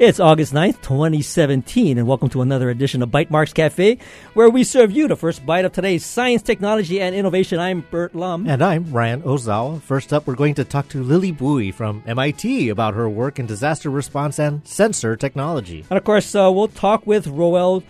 It's August 9th, 2017, and welcome to another edition of Bytemarks Cafe, where we serve you the first bite of today's science, technology, and innovation. I'm Bert Lum. And I'm Ryan Ozawa. First up, we're going to talk to Lily Bui from MIT about her work in disaster response and sensor technology. And of course, uh, we'll talk with Roel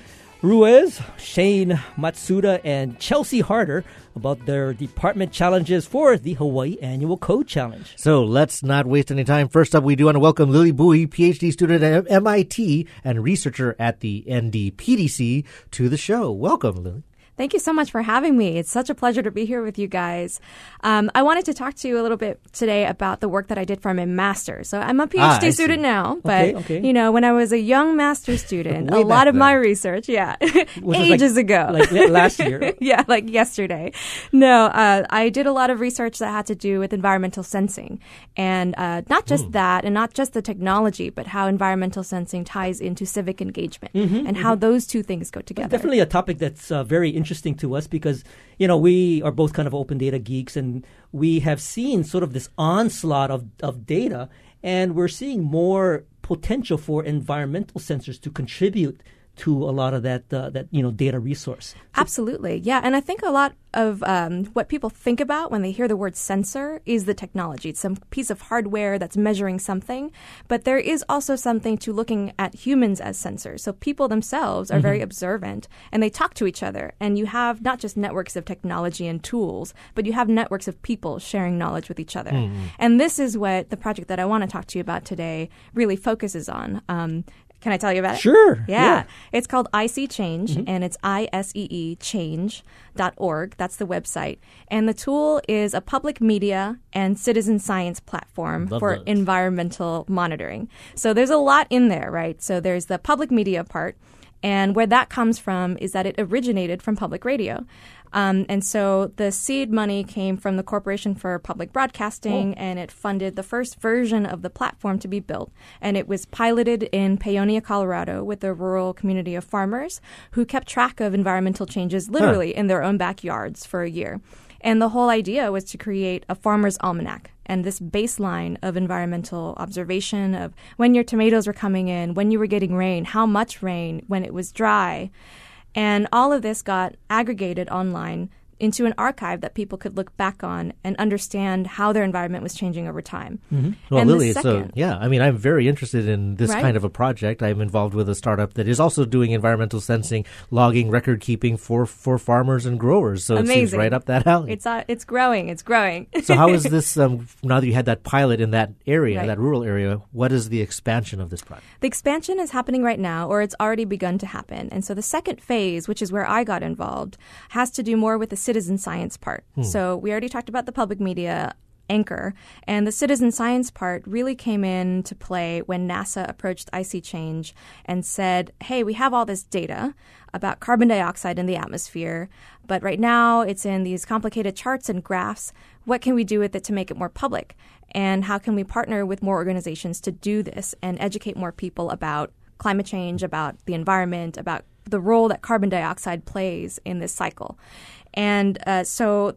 Ruiz, Shane Matsuda, and Chelsea Harder about their department challenges for the Hawaii Annual Code Challenge. So let's not waste any time. First up, we do want to welcome Lily Bui, PhD student at MIT and researcher at the NDPTC, to the show. Welcome, Lily. Thank you so much for having me. It's such a pleasure to be here with you guys. Um, I wanted to talk to you a little bit today about the work that I did for my master's. So I'm a PhD Ah, student now, but Okay, okay. you know, when I was a young master's student, a lot of my research, yeah, was like- ages ago, Like last year. yeah, like yesterday. No, uh, I did a lot of research that had to do with environmental sensing, and uh, not just Hmm. that, and not just the technology, but how environmental sensing ties into civic engagement, Mm-hmm, and how those two things go together. Definitely a topic that's uh, very interesting to us because, you know, we are both kind of open data geeks and we have seen sort of this onslaught of, of data and we're seeing more potential for environmental sensors to contribute to a lot of that, uh, that you know, data resource. Absolutely, yeah, and I think a lot of um, what people think about when they hear the word sensor is the technology. It's some piece of hardware that's measuring something, but there is also something to looking at humans as sensors. So people themselves are very observant and they talk to each other, and you have not just networks of technology and tools, but you have networks of people sharing knowledge with each other. And this is what the project that I want to talk to you about today really focuses on. Um, can I tell you about it? Sure, Yeah. yeah. It's called ISeeChange, mm-hmm. and it's I S E E change.org. That's the website. And the tool is a public media and citizen science platform Love for environmental monitoring. So there's a lot in there, right? So there's the public media part. And where that comes from is that it originated from public radio. Um, and so the seed money came from the Corporation for Public Broadcasting, and it funded the first version of the platform to be built. And it was piloted in Paonia, Colorado, with a rural community of farmers who kept track of environmental changes literally in their own backyards for a year. And the whole idea was to create a farmer's almanac and this baseline of environmental observation of when your tomatoes were coming in, when you were getting rain, how much rain, when it was dry. And all of this got aggregated online into an archive that people could look back on and understand how their environment was changing over time. Well, And Lily, so yeah, I mean, I'm very interested in this Right. kind of a project. I'm involved with a startup that is also doing environmental sensing, logging, record keeping for for farmers and growers. So it seems right up that alley. It's uh, it's growing. It's growing. so how is this? Um, now that you had that pilot in that area, Right. that rural area, what is the expansion of this project? The expansion is happening right now, or it's already begun to happen. And so the second phase, which is where I got involved, has to do more with the citizen science part. Hmm. So we already talked about the public media anchor, and the citizen science part really came into play when NASA approached ISeeChange and said, hey, we have all this data about carbon dioxide in the atmosphere, but right now it's in these complicated charts and graphs. What can we do with it to make it more public? And how can we partner with more organizations to do this and educate more people about climate change, about the environment, about the role that carbon dioxide plays in this cycle? And uh, so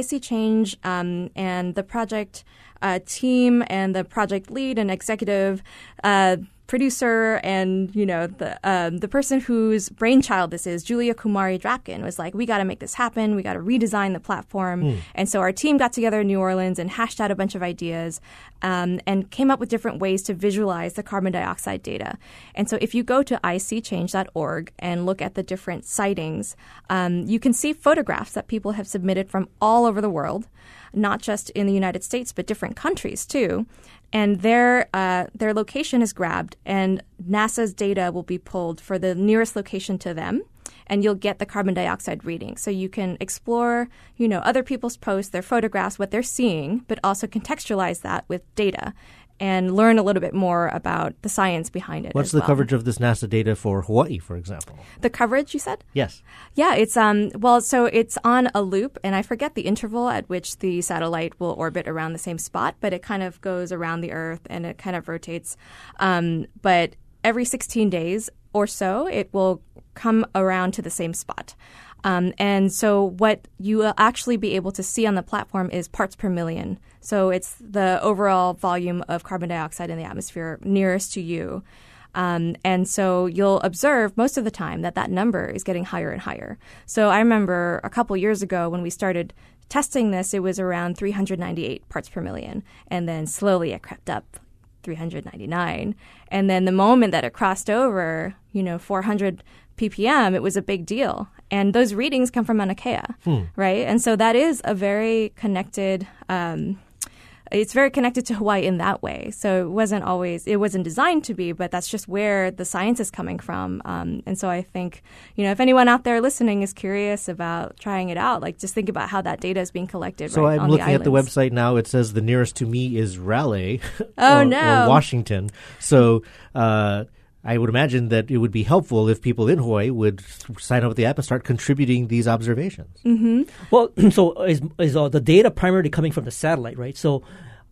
see Change um, and the project uh, team and the project lead and executive uh, producer and you know the um, the person whose brainchild this is, Julia Kumari Drapkin, was like, we got to make this happen. We got to redesign the platform. And so our team got together in New Orleans and hashed out a bunch of ideas um, and came up with different ways to visualize the carbon dioxide data. And so if you go to iseechange.org and look at the different sightings, um, you can see photographs that people have submitted from all over the world, not just in the United States, but different countries too. And their uh, their location is grabbed, and NASA's data will be pulled for the nearest location to them and you'll get the carbon dioxide reading. So you can explore, you know, other people's posts, their photographs, what they're seeing, but also contextualize that with data and learn a little bit more about the science behind it. What's the well. coverage of this NASA data for Hawaii, for example? The coverage you said? Yes. Yeah, it's um well, so it's on a loop, and I forget the interval at which the satellite will orbit around the same spot, but it kind of goes around the Earth and it kind of rotates. Um, but every 16 days or so, it will come around to the same spot. Um, and so, what you will actually be able to see on the platform is parts per million. So, it's the overall volume of carbon dioxide in the atmosphere nearest to you. Um, and so you'll observe most of the time that that number is getting higher and higher. So I remember a couple years ago when we started testing this, it was around 398 parts per million. And then slowly it crept up 399. And then the moment that it crossed over, you know, 400 ppm, it was a big deal. And those readings come from Mauna Kea, hmm. right? And so that is a very connected. Um, it's very connected to Hawaii in that way. So it wasn't always, it wasn't designed to be, but that's just where the science is coming from. Um, and so I think, you know, if anyone out there listening is curious about trying it out, like just think about how that data is being collected. So right I'm looking the at the website now. It says the nearest to me is Raleigh. Oh or, no, or Washington. So. Uh, I would imagine that it would be helpful if people in Hawaii would sign up with the app and start contributing these observations. Mm-hmm. Well, so is, is uh, the data primarily coming from the satellite, right? So,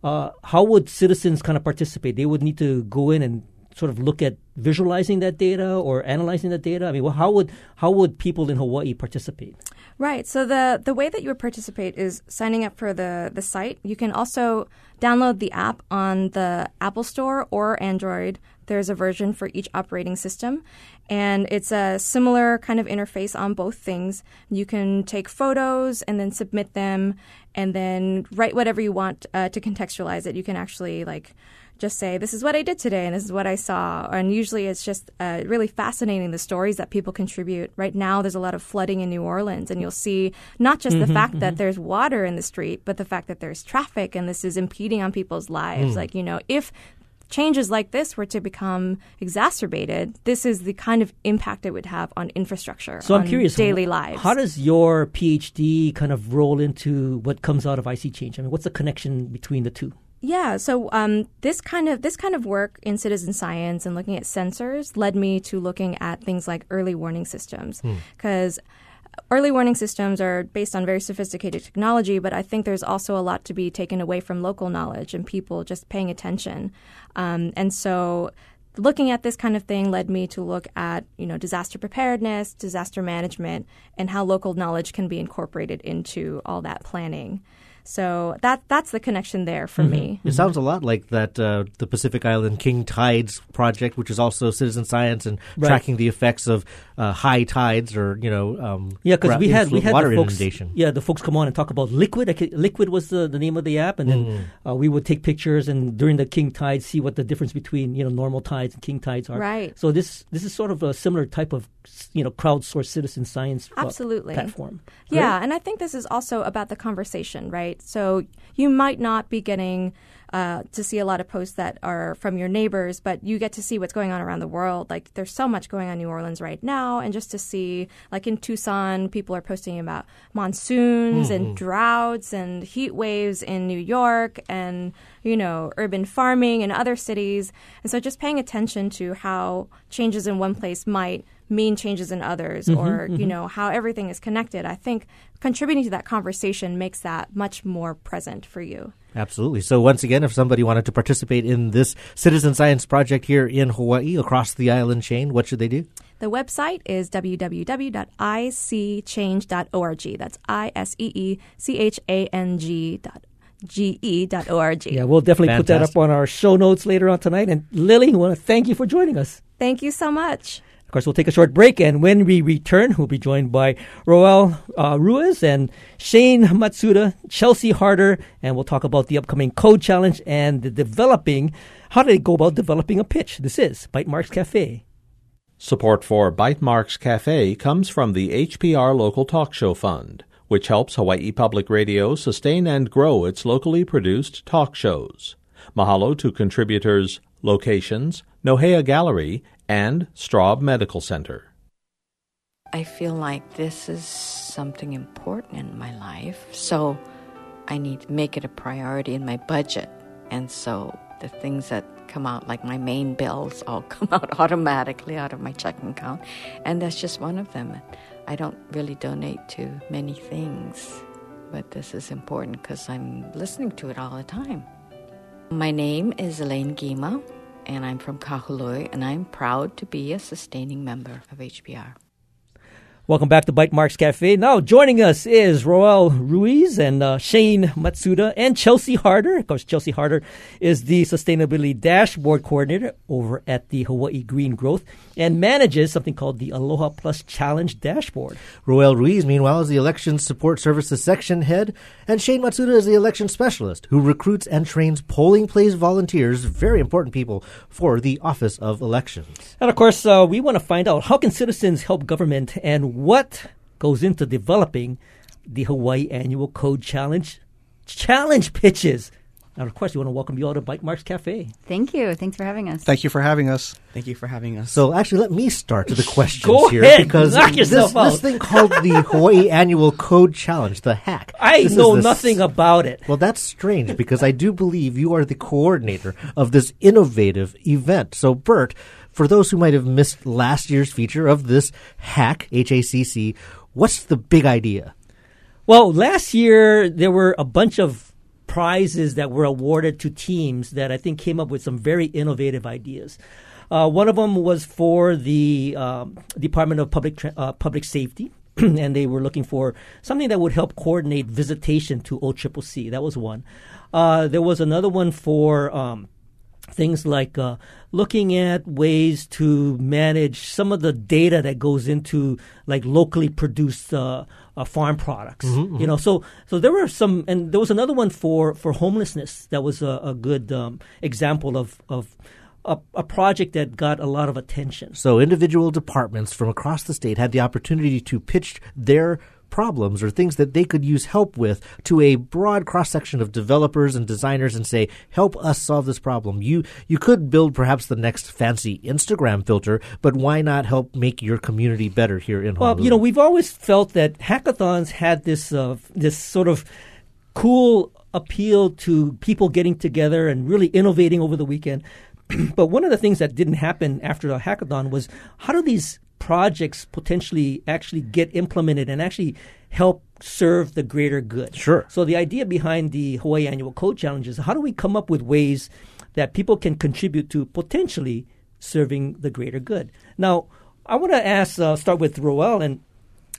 uh, how would citizens kind of participate? They would need to go in and sort of look at visualizing that data or analyzing that data. I mean, well, how would how would people in Hawaii participate? Right. So the the way that you would participate is signing up for the the site. You can also download the app on the Apple Store or Android. There's a version for each operating system, and it's a similar kind of interface on both things. You can take photos and then submit them, and then write whatever you want uh, to contextualize it. You can actually like just say, This is what I did today and this is what I saw. And usually it's just uh, really fascinating the stories that people contribute. Right now, there's a lot of flooding in New Orleans, and you'll see not just mm-hmm, the fact mm-hmm. that there's water in the street, but the fact that there's traffic and this is impeding on people's lives. Mm. Like, you know, if changes like this were to become exacerbated, this is the kind of impact it would have on infrastructure. So I'm curious, daily lives. How does your PhD kind of roll into what comes out of ISeeChange? I mean, what's the connection between the two? Yeah, so um, this kind of this kind of work in citizen science and looking at sensors led me to looking at things like early warning systems because. Hmm. Early warning systems are based on very sophisticated technology, but I think there's also a lot to be taken away from local knowledge and people just paying attention. Um, and so looking at this kind of thing led me to look at you know disaster preparedness disaster management and how local knowledge can be incorporated into all that planning so that that's the connection there for mm-hmm. me. It sounds a lot like that uh, the Pacific Island King Tides project, which is also citizen science and right. tracking the effects of uh, high tides or you know um, yeah because we had we had water the folks, inundation. Yeah, the folks come on and talk about liquid. Liquid was the, the name of the app, and then mm. uh, we would take pictures and during the king tides see what the difference between you know normal tides and king tides are. Right. So this this is sort of a similar type of you know crowdsourced citizen science uh, absolutely platform. Yeah, right? and I think this is also about the conversation, right? So you might not be getting uh, to see a lot of posts that are from your neighbors, but you get to see what's going on around the world. Like there's so much going on in New Orleans right now, and just to see, like in Tucson, people are posting about monsoons mm-hmm. and droughts and heat waves in New York, and you know urban farming in other cities. And so just paying attention to how changes in one place might mean changes in others mm-hmm, or mm-hmm. you know how everything is connected i think contributing to that conversation makes that much more present for you absolutely so once again if somebody wanted to participate in this citizen science project here in hawaii across the island chain what should they do the website is www.iseechange.org. That's I S E E C H A N G dot ge.org. Yeah, we'll definitely Fantastic. put that up on our show notes later on tonight. And Lily, we want to thank you for joining us. Thank you so much. Of course, we'll take a short break, and when we return, we'll be joined by Roel uh, Ruiz and Shane Matsuda, Chelsea Harder, and we'll talk about the upcoming Code Challenge and the developing, how do they go about developing a pitch? This is Bytemarks Cafe. Support for Bytemarks Cafe comes from the HPR Local Talk Show Fund, which helps Hawaii Public Radio sustain and grow its locally produced talk shows. Mahalo to contributors Locations, Nohea Gallery, and Straub Medical Center. I feel like this is something important in my life, so I need to make it a priority in my budget. And so the things that come out, like my main bills, all come out automatically out of my checking account, and that's just one of them. I don't really donate to many things, but this is important because I'm listening to it all the time. My name is Elaine Gima and I'm from Kahului, and I'm proud to be a sustaining member of HPR. Welcome back to Bytemarks Cafe. Now joining us is Roel Ruiz and uh, Shane Matsuda and Chelsea Harder. Of course, Chelsea Harder is the Sustainability Dashboard Coordinator over at the Hawaii Green Growth and manages something called the Aloha Plus Challenge Dashboard. Roel Ruiz, meanwhile, is the Election Support Services Section Head, and Shane Matsuda is the Election Specialist who recruits and trains polling place volunteers, very important people, for the Office of Elections. And of course, uh, we want to find out how can citizens help government and what goes into developing the Hawaii Annual Code Challenge challenge pitches. And of course, we want to welcome you all to Bytemarks Cafe. Thank you. Thanks for having us. Thank you for having us. Thank you for having us. So actually, let me start to the questions Go here ahead, because knock this, out. this thing called the Hawaii Annual Code Challenge, the hack. I This know the nothing about it. Well, that's strange because I do believe you are the coordinator of this innovative event. So, Bert, for those who might have missed last year's feature of this hack, H A C C, what's the big idea? Well, last year there were a bunch of prizes that were awarded to teams that I think came up with some very innovative ideas. Uh, one of them was for the um, Department of Public uh, Public Safety, and they were looking for something that would help coordinate visitation to OCCC. That was one. Uh, there was another one for um, things like uh, looking at ways to manage some of the data that goes into like locally produced uh, uh, farm products. You know, so so there were some, and there was another one for for homelessness that was a, a good um, example of of. A, a project that got a lot of attention. So, individual departments from across the state had the opportunity to pitch their problems or things that they could use help with to a broad cross section of developers and designers and say, help us solve this problem. You you could build perhaps the next fancy Instagram filter, but why not help make your community better here in Hawaii? Well, you know, we've always felt that hackathons had this uh, this sort of cool appeal to people getting together and really innovating over the weekend. but one of the things that didn't happen after the hackathon was how do these projects potentially actually get implemented and actually help serve the greater good? Sure. So the idea behind the Hawaii Annual Code Challenge is how do we come up with ways that people can contribute to potentially serving the greater good? Now, I want to ask, uh, start with Roel, and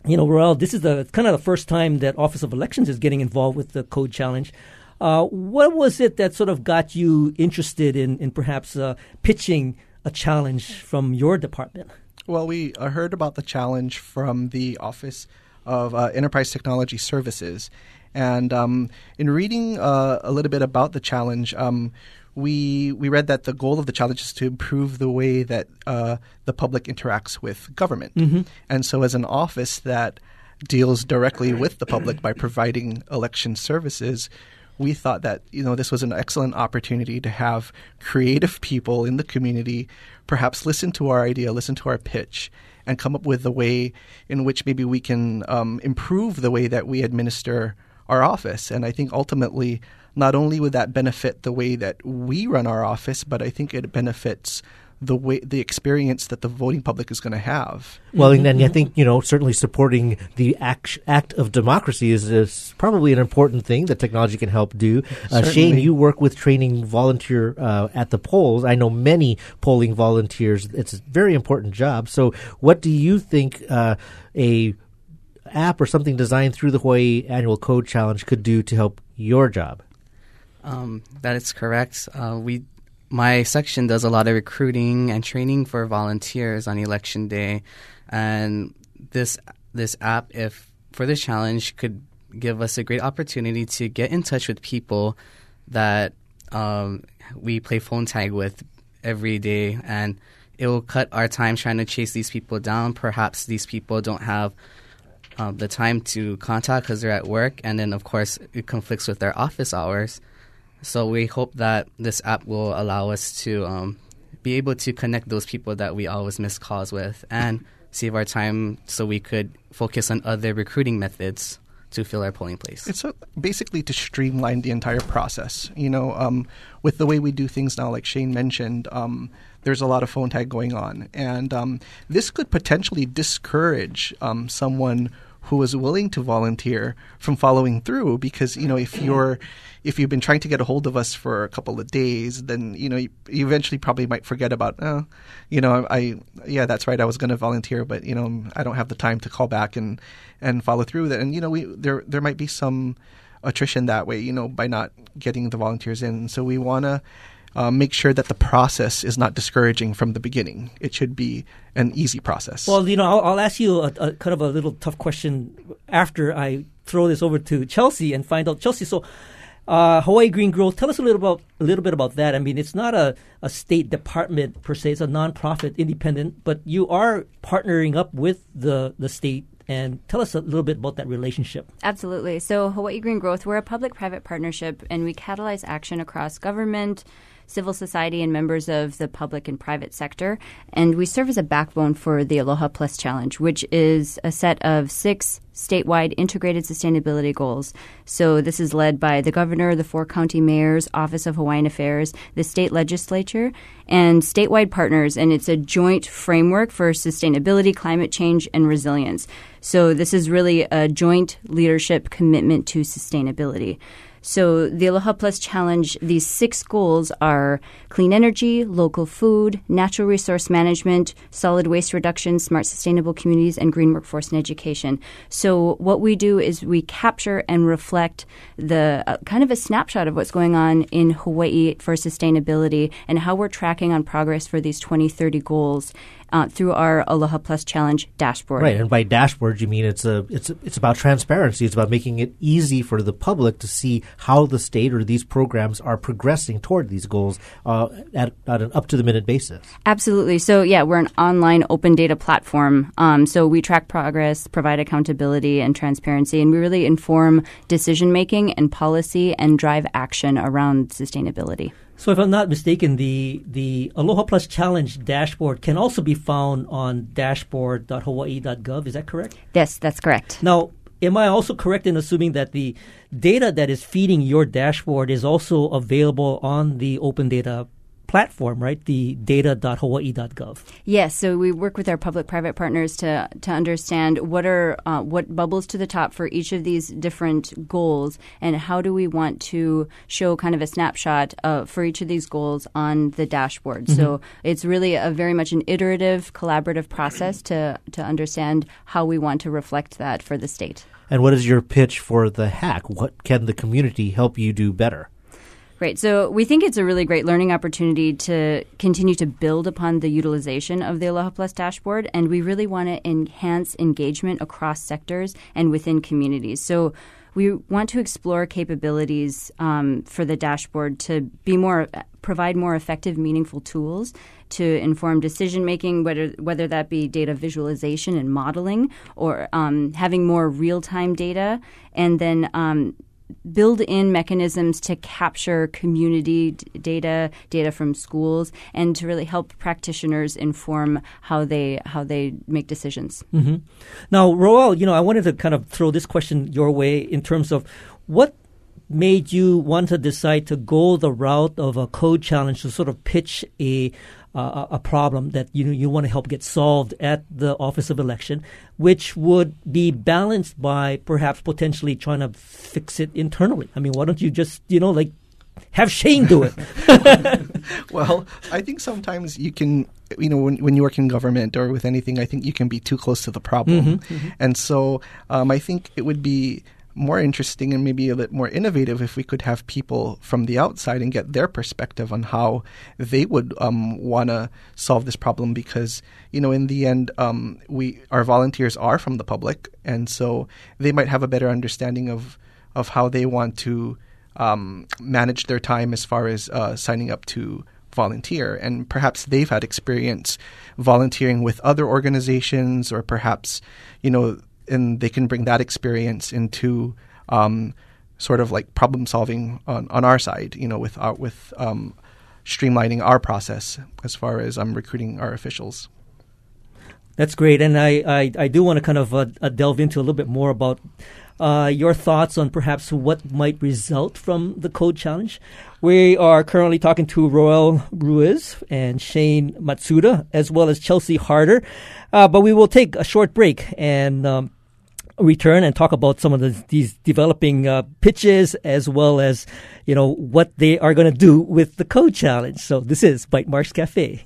you know, Roel, this is the kind of the first time that Office of Elections is getting involved with the Code Challenge. Uh, what was it that sort of got you interested in, in perhaps uh, pitching a challenge from your department? Well, we uh, heard about the challenge from the Office of uh, Enterprise Technology Services. And um, in reading uh, a little bit about the challenge, um, we we read that the goal of the challenge is to improve the way that uh, the public interacts with government. And so, as an office that deals directly with the public by providing election services, we thought that you know this was an excellent opportunity to have creative people in the community perhaps listen to our idea, listen to our pitch, and come up with a way in which maybe we can um, improve the way that we administer our office. And I think ultimately, not only would that benefit the way that we run our office, but I think it benefits the way the experience that the voting public is going to have. Well, and then I think you know certainly supporting the act, act of democracy is, is probably an important thing that technology can help do. Uh, Shane, you work with training volunteer uh, at the polls. I know many polling volunteers. It's a very important job. So, what do you think uh, a app or something designed through the Hawaii Annual Code Challenge could do to help your job? Um, that is correct. Uh, we, my section does a lot of recruiting and training for volunteers on election day, and this this app, if for this challenge, could give us a great opportunity to get in touch with people that um, we play phone tag with every day, and it will cut our time trying to chase these people down. Perhaps these people don't have um, the time to contact because they're at work, and then of course it conflicts with their office hours. So we hope that this app will allow us to um, be able to connect those people that we always miss calls with, and save our time so we could focus on other recruiting methods to fill our polling place. It's basically to streamline the entire process. You know, um, with the way we do things now, like Shane mentioned, um, there's a lot of phone tag going on, and um, this could potentially discourage um, someone who was willing to volunteer from following through because you know if you're if you've been trying to get a hold of us for a couple of days then you know you, you eventually probably might forget about oh, you know I, I yeah that's right I was going to volunteer but you know I don't have the time to call back and and follow through with it. And you know we there there might be some attrition that way you know by not getting the volunteers in. So we want to uh, make sure that the process is not discouraging from the beginning. It should be an easy process. Well, you know, I'll, I'll ask you a, a, kind of a little tough question after I throw this over to Chelsea and find out. Chelsea, so uh, Hawaii Green Growth, tell us a little about a little bit about that. I mean, it's not a, a state department per se; it's a nonprofit, independent, but you are partnering up with the the state and tell us a little bit about that relationship. Absolutely. So, Hawaii Green Growth, we're a public private partnership and we catalyze action across government, civil society, and members of the public and private sector. And we serve as a backbone for the Aloha Plus Challenge, which is a set of six statewide integrated sustainability goals. So this is led by the governor, the four county mayors, Office of Hawaiian Affairs, the state legislature, and statewide partners. And it's a joint framework for sustainability, climate change, and resilience. So this is really a joint leadership commitment to sustainability. So the Aloha Plus Challenge, these six goals are clean energy, local food, natural resource management, solid waste reduction, smart sustainable communities, and green workforce and education. So what we do is we capture and reflect the uh, kind of a snapshot of what's going on in Hawaii for sustainability and how we're tracking on progress for these 2030 goals uh, through our Aloha Plus Challenge dashboard. Right, and by dashboard you mean it's a it's a, it's about transparency. It's about making it easy for the public to see how the state or these programs are progressing toward these goals uh, at, at an up to the minute basis. Absolutely. So yeah, we're an online open data platform. Um, so we track progress, provide accountability and transparency, and we really inform decision making and policy and drive action around sustainability. So, if I'm not mistaken, the the Aloha Plus Challenge dashboard can also be found on dashboard.hawaii.gov. Is that correct? Yes, that's correct. Now, am I also correct in assuming that the data that is feeding your dashboard is also available on the open data platform, right? The data.hawaii.gov. Yes, so we work with our public-private partners to to understand what are uh, what bubbles to the top for each of these different goals, and how do we want to show kind of a snapshot uh, for each of these goals on the dashboard. Mm-hmm. So it's really a very much an iterative, collaborative process to to understand how we want to reflect that for the state. And what is your pitch for the hack? What can the community help you do better? Great. So we think it's a really great learning opportunity to continue to build upon the utilization of the Aloha Plus dashboard, and we really want to enhance engagement across sectors and within communities. So we want to explore capabilities um, for the dashboard to be more provide more effective, meaningful tools to inform decision making, whether whether that be data visualization and modeling, or um, having more real time data, and then um, build in mechanisms to capture community d- data, data from schools, and to really help practitioners inform how they how they make decisions. Mm-hmm. Now, Roel, you know, I wanted to kind of throw this question your way in terms of what made you want to decide to go the route of a code challenge to sort of pitch a uh, a problem that you know you want to help get solved at the Office of Election, which would be balanced by perhaps potentially trying to fix it internally. I mean, why don't you just you know like have Shane do it? well, I think sometimes you can, you know, when, when you work in government or with anything, I think you can be too close to the problem. Mm-hmm, mm-hmm. And so um, I think it would be more interesting and maybe a bit more innovative if we could have people from the outside and get their perspective on how they would um, want to solve this problem because you know in the end um, we our volunteers are from the public and so they might have a better understanding of of how they want to um, manage their time as far as uh, signing up to volunteer. And perhaps they've had experience volunteering with other organizations or perhaps you know and they can bring that experience into um, sort of like problem solving on, on our side, you know, with our, with um, streamlining our process as far as um, recruiting our officials. That's great, and I, I, I do want to kind of uh, uh, delve into a little bit more about uh, your thoughts on perhaps what might result from the code challenge. We are currently talking to Roel Ruiz and Shane Matsuda, as well as Chelsea Harder, uh, but we will take a short break and. Um, return and talk about some of the, these developing uh, pitches as well as you know what they are going to do with the code challenge. So this is Bytemarks Cafe.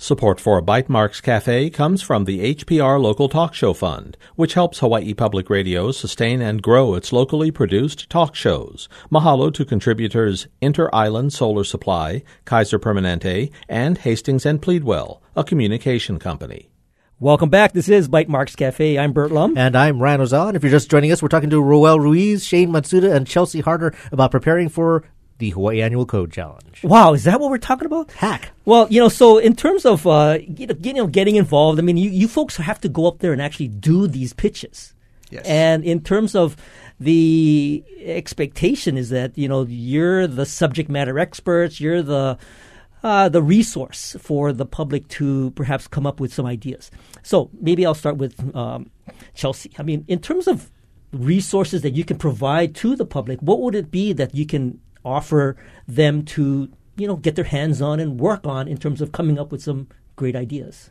Support for Bytemarks Cafe comes from the HPR Local Talk Show Fund, which helps Hawaii Public Radio sustain and grow its locally produced talk shows. Mahalo to contributors Inter Island Solar Supply, Kaiser Permanente, and Hastings and Pleadwell, a communication company. Welcome back. This is Bytemarks Cafe. I'm Bert Lum. And I'm Ryan Ozawa. And if you're just joining us, we're talking to Roel Ruiz, Shane Matsuda, and Chelsea Harder about preparing for the Hawaii Annual Code Challenge. Wow, is that what we're talking about? Hack. Well, you know, so in terms of uh, you, know, you know getting involved, I mean, you, you folks have to go up there and actually do these pitches. Yes. And in terms of the expectation is that you know you're the subject matter experts, you're the uh, the resource for the public to perhaps come up with some ideas. So maybe I'll start with um, Chelsea. I mean, in terms of resources that you can provide to the public, what would it be that you can offer them to, you know, get their hands on and work on in terms of coming up with some great ideas?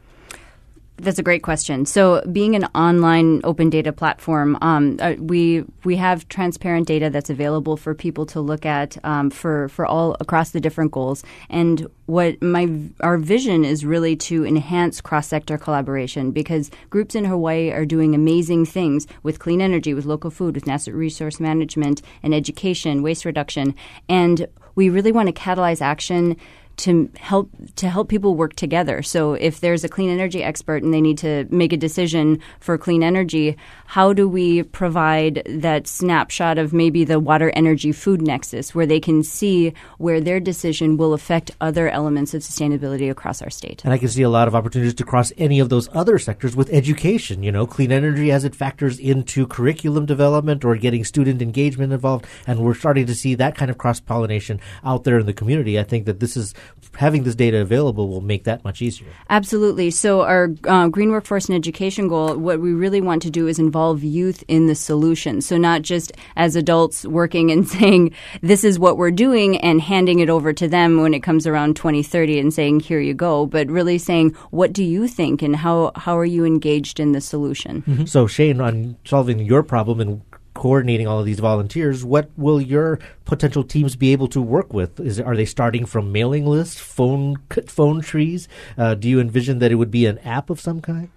That's a great question. So, being an online open data platform, um, uh, we we have transparent data that's available for people to look at um, for for all across the different goals. And what my our vision is really to enhance cross sector collaboration because groups in Hawaii are doing amazing things with clean energy, with local food, with natural resource management, and education, waste reduction, and we really want to catalyze action to help to help people work together. So if there's a clean energy expert and they need to make a decision for clean energy, how do we provide that snapshot of maybe the water energy food nexus where they can see where their decision will affect other elements of sustainability across our state? And I can see a lot of opportunities to cross any of those other sectors with education, you know, clean energy as it factors into curriculum development or getting student engagement involved. And we're starting to see that kind of cross pollination out there in the community. I think that this is having this data available will make that much easier. Absolutely. So our uh, green workforce and education goal, what we really want to do is involve youth in the solution. So not just as adults working and saying this is what we're doing and handing it over to them when it comes around 2030 and saying here you go, but really saying what do you think and how how are you engaged in the solution? Mm-hmm. So Shane, on solving your problem and coordinating all of these volunteers, what will your potential teams be able to work with? Is are they starting from mailing lists, phone phone trees? Uh, do you envision that it would be an app of some kind?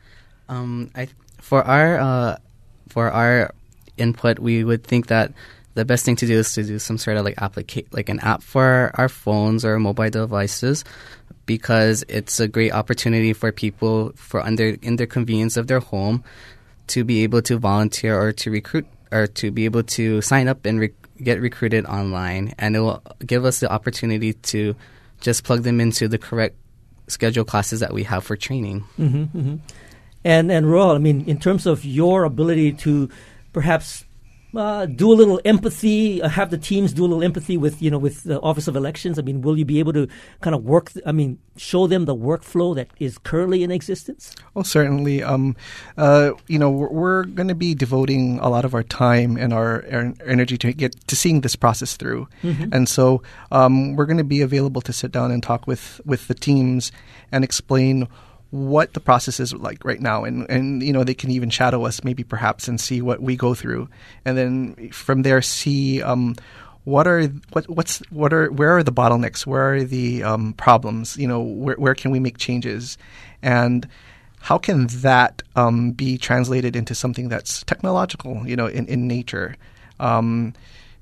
Um, I for our uh, for our input, we would think that the best thing to do is to do some sort of like applica- like an app for our phones or mobile devices because it's a great opportunity for people for under in their convenience of their home to be able to volunteer or to recruit or to be able to sign up and get recruited online, and it will give us the opportunity to just plug them into the correct schedule classes that we have for training. Mm-hmm, mm-hmm. And and Roel, I mean, in terms of your ability to perhaps uh, do a little empathy, uh, have the teams do a little empathy with you know with the Office of Elections? I mean, will you be able to kind of work? Th- I mean, show them the workflow that is currently in existence. Oh, certainly. Um, uh, you know, we're, we're going to be devoting a lot of our time and our, our energy to get to seeing this process through, mm-hmm. and so um, we're going to be available to sit down and talk with with the teams and explain what the process is like right now. And and you know they can even shadow us maybe perhaps and see what we go through. And then from there see um, what are what what's what are where are the bottlenecks? Where are the um, problems? You know where where can we make changes? And how can that um, be translated into something that's technological you know in, in nature? Um,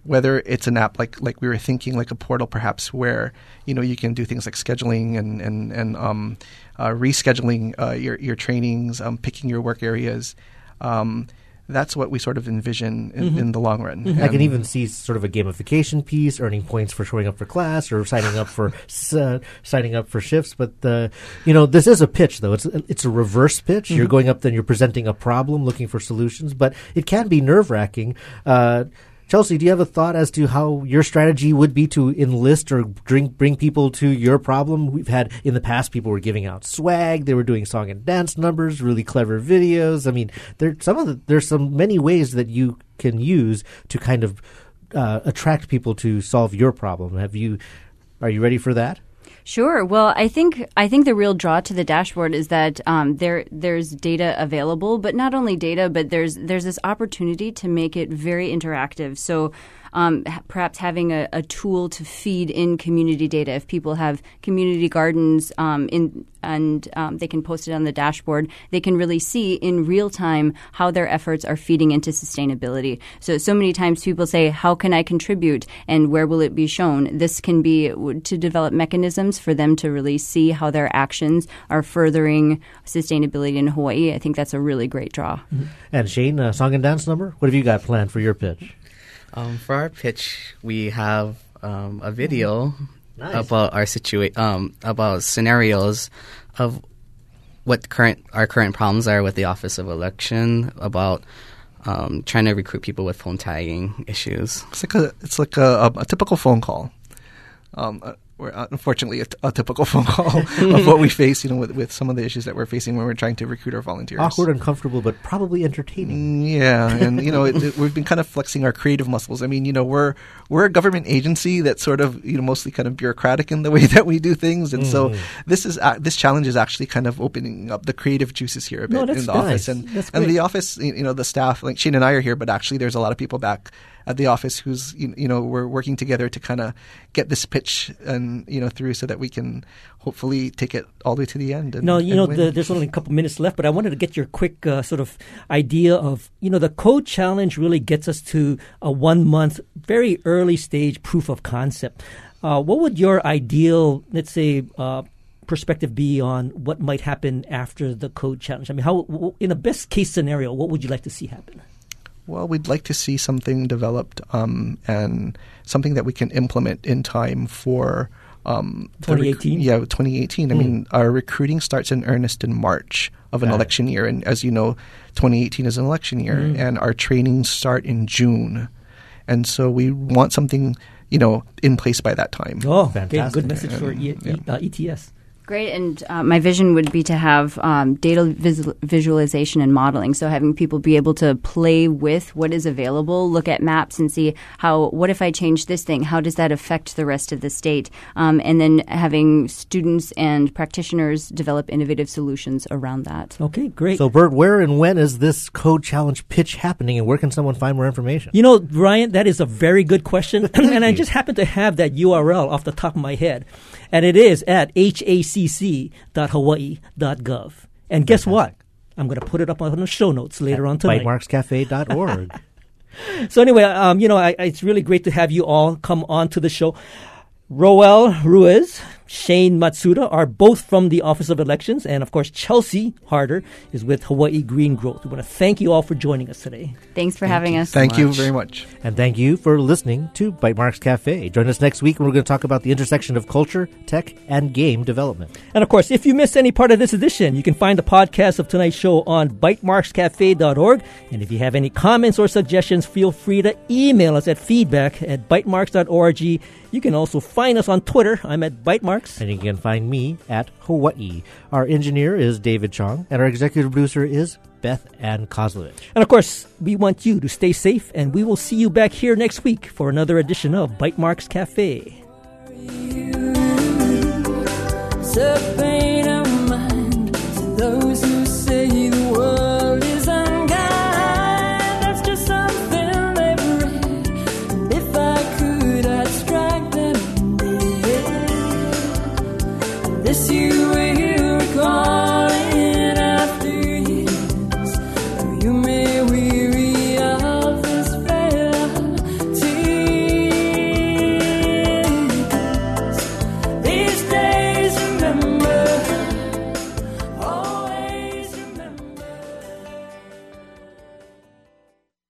whether it's an app like like we were thinking like a portal perhaps where you know you can do things like scheduling and and and um, rescheduling uh, your your trainings, um, picking your work areas. Um, that's what we sort of envision in, mm-hmm. in the long run. Mm-hmm. I can even see sort of a gamification piece, earning points for showing up for class or signing up for uh, signing up for shifts. But uh, you know, this is a pitch, though. It's it's a reverse pitch. Mm-hmm. You're going up, then you're presenting a problem, looking for solutions. But it can be nerve wracking. Uh, Chelsea, do you have a thought as to how your strategy would be to enlist or bring bring people to your problem? We've had in the past people were giving out swag, they were doing song and dance numbers, really clever videos. I mean, there some of the, there's some many ways that you can use to kind of uh, attract people to solve your problem. Have you? Are you ready for that? Sure. Well, I think I think the real draw to the dashboard is that um, there there's data available, but not only data, but there's there's this opportunity to make it very interactive. So um, perhaps having a, a, tool to feed in community data. If people have community gardens um, in, and um, they can post it on the dashboard, they can really see in real time how their efforts are feeding into sustainability. So, so many times people say, How can I contribute and where will it be shown? This can be to develop mechanisms for them to really see how their actions are furthering sustainability in Hawaii. I think that's a really great draw. Mm-hmm. And Shane, uh, song and dance number? What have you got planned for your pitch? Um, for our pitch, we have um, a video nice. about our situation, um, about scenarios of what current our current problems are with the Office of Election, about um, trying to recruit people with phone tagging issues. It's like a it's like a, a, a typical phone call. Um, uh, we're unfortunately a, t- a typical phone call of what we face, you know, with, with some of the issues that we're facing when we're trying to recruit our volunteers. Awkward, uncomfortable, but probably entertaining. Mm, yeah, and you know, it, it, we've been kind of flexing our creative muscles. I mean, you know, we're we're a government agency that's sort of you know mostly kind of bureaucratic in the way that we do things, and mm. so this is uh, this challenge is actually kind of opening up the creative juices here a bit no, in the nice. office, and and the office, you know, the staff like Shane and I are here, but actually there's a lot of people back at the office who's you know we're working together to kind of get this pitch and you know through so that we can hopefully take it all the way to the end. And, no, you know the, there's only a couple minutes left, but I wanted to get your quick uh, sort of idea of you know the code challenge really gets us to a one month very early stage proof of concept. Uh, what would your ideal, let's say, uh, perspective be on what might happen after the code challenge? I mean, how in a best case scenario, what would you like to see happen? Well, we'd like to see something developed um, and something that we can implement in time for um, 2018. Rec- yeah, 2018. Mm. I hmm. mean, our recruiting starts in earnest in March of an election year, and as you know, 2018 is an election year, mm. and our trainings start in June, and so we want something you know in place by that time. Oh, fantastic! Okay, good message for e- yeah. uh, ETS. Great, and uh, my vision would be to have um, data vis- visualization and modeling. So having people be able to play with what is available, look at maps, and see how. What if I change this thing? How does that affect the rest of the state? Um, and then having students and practitioners develop innovative solutions around that. Okay, great. So, Bert, where and when is this code challenge pitch happening, and where can someone find more information? You know, Ryan, that is a very good question, and I just happen to have that URL off the top of my head, and it is at HAC fcc.hawaii.gov. And guess Fantastic. what? I'm going to put it up on the show notes later At on tonight. BytemarksCafe.org. so anyway, um, you know, I, it's really great to have you all come on to the show. Roel Ruiz, Shane Matsuda are both from the Office of Elections, and of course, Chelsea Harder is with Hawaii Green Growth. We want to thank you all for joining us today. Thanks for thank having you. us. Thank so you very much. And thank you for listening to Bytemarks Cafe. Join us next week when we're going to talk about the intersection of culture, tech, and game development. And of course, if you missed any part of this edition, you can find the podcast of tonight's show on bytemarkscafe.org. And if you have any comments or suggestions, feel free to email us at feedback at bytemarks.org you can also find us on Twitter. I'm at Bytemarks. And you can find me at Hawaii. Our engineer is David Chong, and our executive producer is Beth Ann Kozlovich. And of course, we want you to stay safe, and we will see you back here next week for another edition of Bytemarks Cafe. those